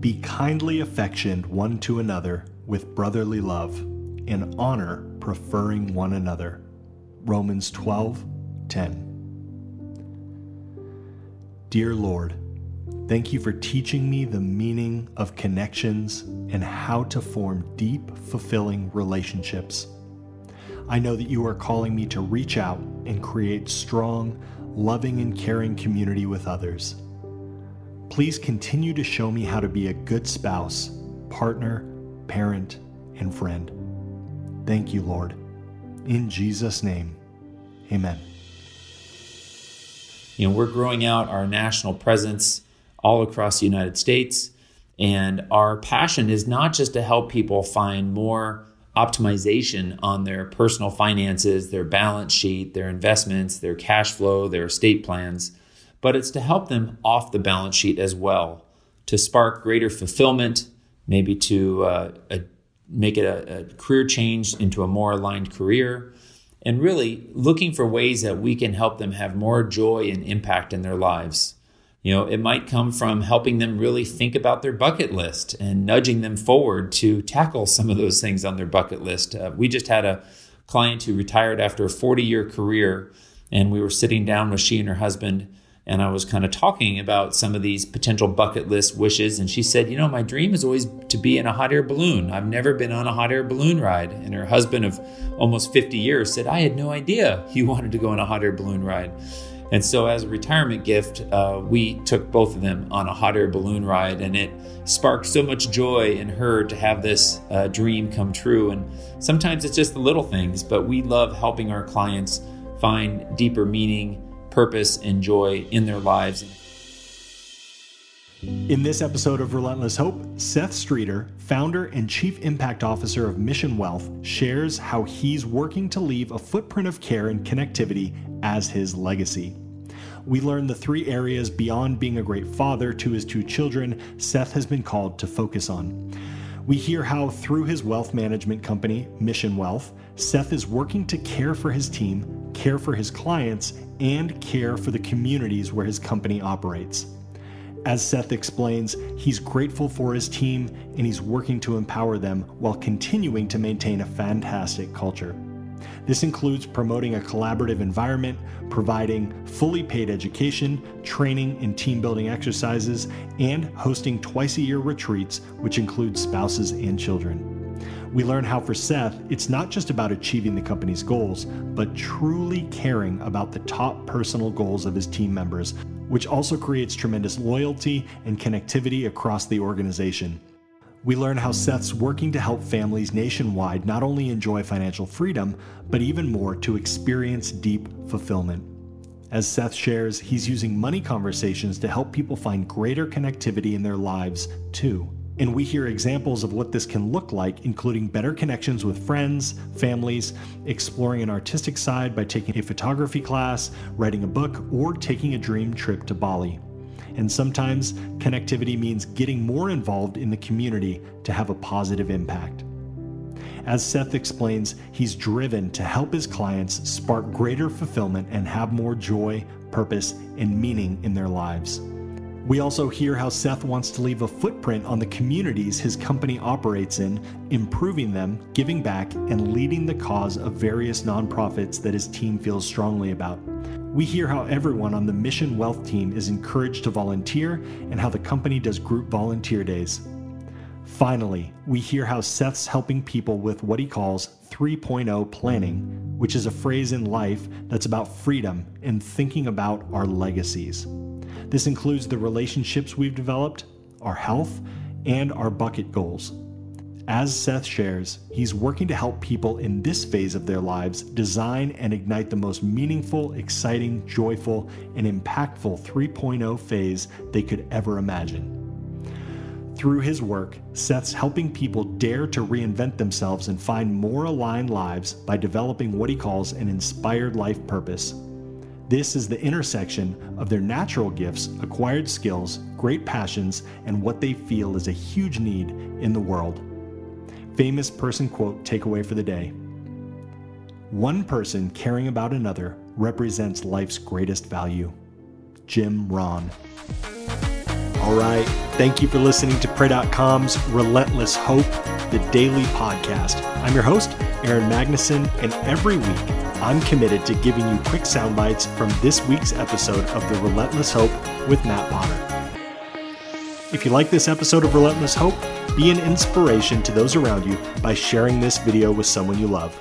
Be kindly affectioned one to another with brotherly love, and honor preferring one another. Romans 12 10. Dear Lord, thank you for teaching me the meaning of connections and how to form deep, fulfilling relationships. I know that you are calling me to reach out and create strong, loving, and caring community with others. Please continue to show me how to be a good spouse, partner, parent, and friend. Thank you, Lord. In Jesus' name, amen. You know, we're growing out our national presence all across the United States. And our passion is not just to help people find more optimization on their personal finances, their balance sheet, their investments, their cash flow, their estate plans, but it's to help them off the balance sheet as well, to spark greater fulfillment, maybe to uh, a, make it a, a career change into a more aligned career, and really looking for ways that we can help them have more joy and impact in their lives. You know, it might come from helping them really think about their bucket list and nudging them forward to tackle some of those things on their bucket list. Uh, we just had a client who retired after a 40 year career, and we were sitting down with she and her husband and I was kind of talking about some of these potential bucket list wishes. And she said, You know, my dream is always to be in a hot air balloon. I've never been on a hot air balloon ride. And her husband of almost 50 years said, I had no idea you wanted to go on a hot air balloon ride. And so, as a retirement gift, uh, we took both of them on a hot air balloon ride, and it sparked so much joy in her to have this uh, dream come true. And sometimes it's just the little things, but we love helping our clients find deeper meaning purpose and joy in their lives. In this episode of Relentless Hope, Seth Streeter, founder and chief impact officer of Mission Wealth, shares how he's working to leave a footprint of care and connectivity as his legacy. We learn the three areas beyond being a great father to his two children Seth has been called to focus on. We hear how, through his wealth management company, Mission Wealth, Seth is working to care for his team, care for his clients, and care for the communities where his company operates. As Seth explains, he's grateful for his team and he's working to empower them while continuing to maintain a fantastic culture. This includes promoting a collaborative environment, providing fully paid education, training, and team building exercises, and hosting twice a year retreats, which include spouses and children. We learn how for Seth, it's not just about achieving the company's goals, but truly caring about the top personal goals of his team members, which also creates tremendous loyalty and connectivity across the organization. We learn how Seth's working to help families nationwide not only enjoy financial freedom, but even more to experience deep fulfillment. As Seth shares, he's using money conversations to help people find greater connectivity in their lives, too. And we hear examples of what this can look like, including better connections with friends, families, exploring an artistic side by taking a photography class, writing a book, or taking a dream trip to Bali. And sometimes connectivity means getting more involved in the community to have a positive impact. As Seth explains, he's driven to help his clients spark greater fulfillment and have more joy, purpose, and meaning in their lives. We also hear how Seth wants to leave a footprint on the communities his company operates in, improving them, giving back, and leading the cause of various nonprofits that his team feels strongly about. We hear how everyone on the Mission Wealth team is encouraged to volunteer and how the company does group volunteer days. Finally, we hear how Seth's helping people with what he calls 3.0 planning, which is a phrase in life that's about freedom and thinking about our legacies. This includes the relationships we've developed, our health, and our bucket goals. As Seth shares, he's working to help people in this phase of their lives design and ignite the most meaningful, exciting, joyful, and impactful 3.0 phase they could ever imagine. Through his work, Seth's helping people dare to reinvent themselves and find more aligned lives by developing what he calls an inspired life purpose this is the intersection of their natural gifts, acquired skills, great passions, and what they feel is a huge need in the world. Famous person quote takeaway for the day One person caring about another represents life's greatest value. Jim Rohn. All right. Thank you for listening to Pray.com's Relentless Hope, the daily podcast. I'm your host, Aaron Magnuson, and every week I'm committed to giving you quick sound bites from this week's episode of The Relentless Hope with Matt Potter. If you like this episode of Relentless Hope, be an inspiration to those around you by sharing this video with someone you love.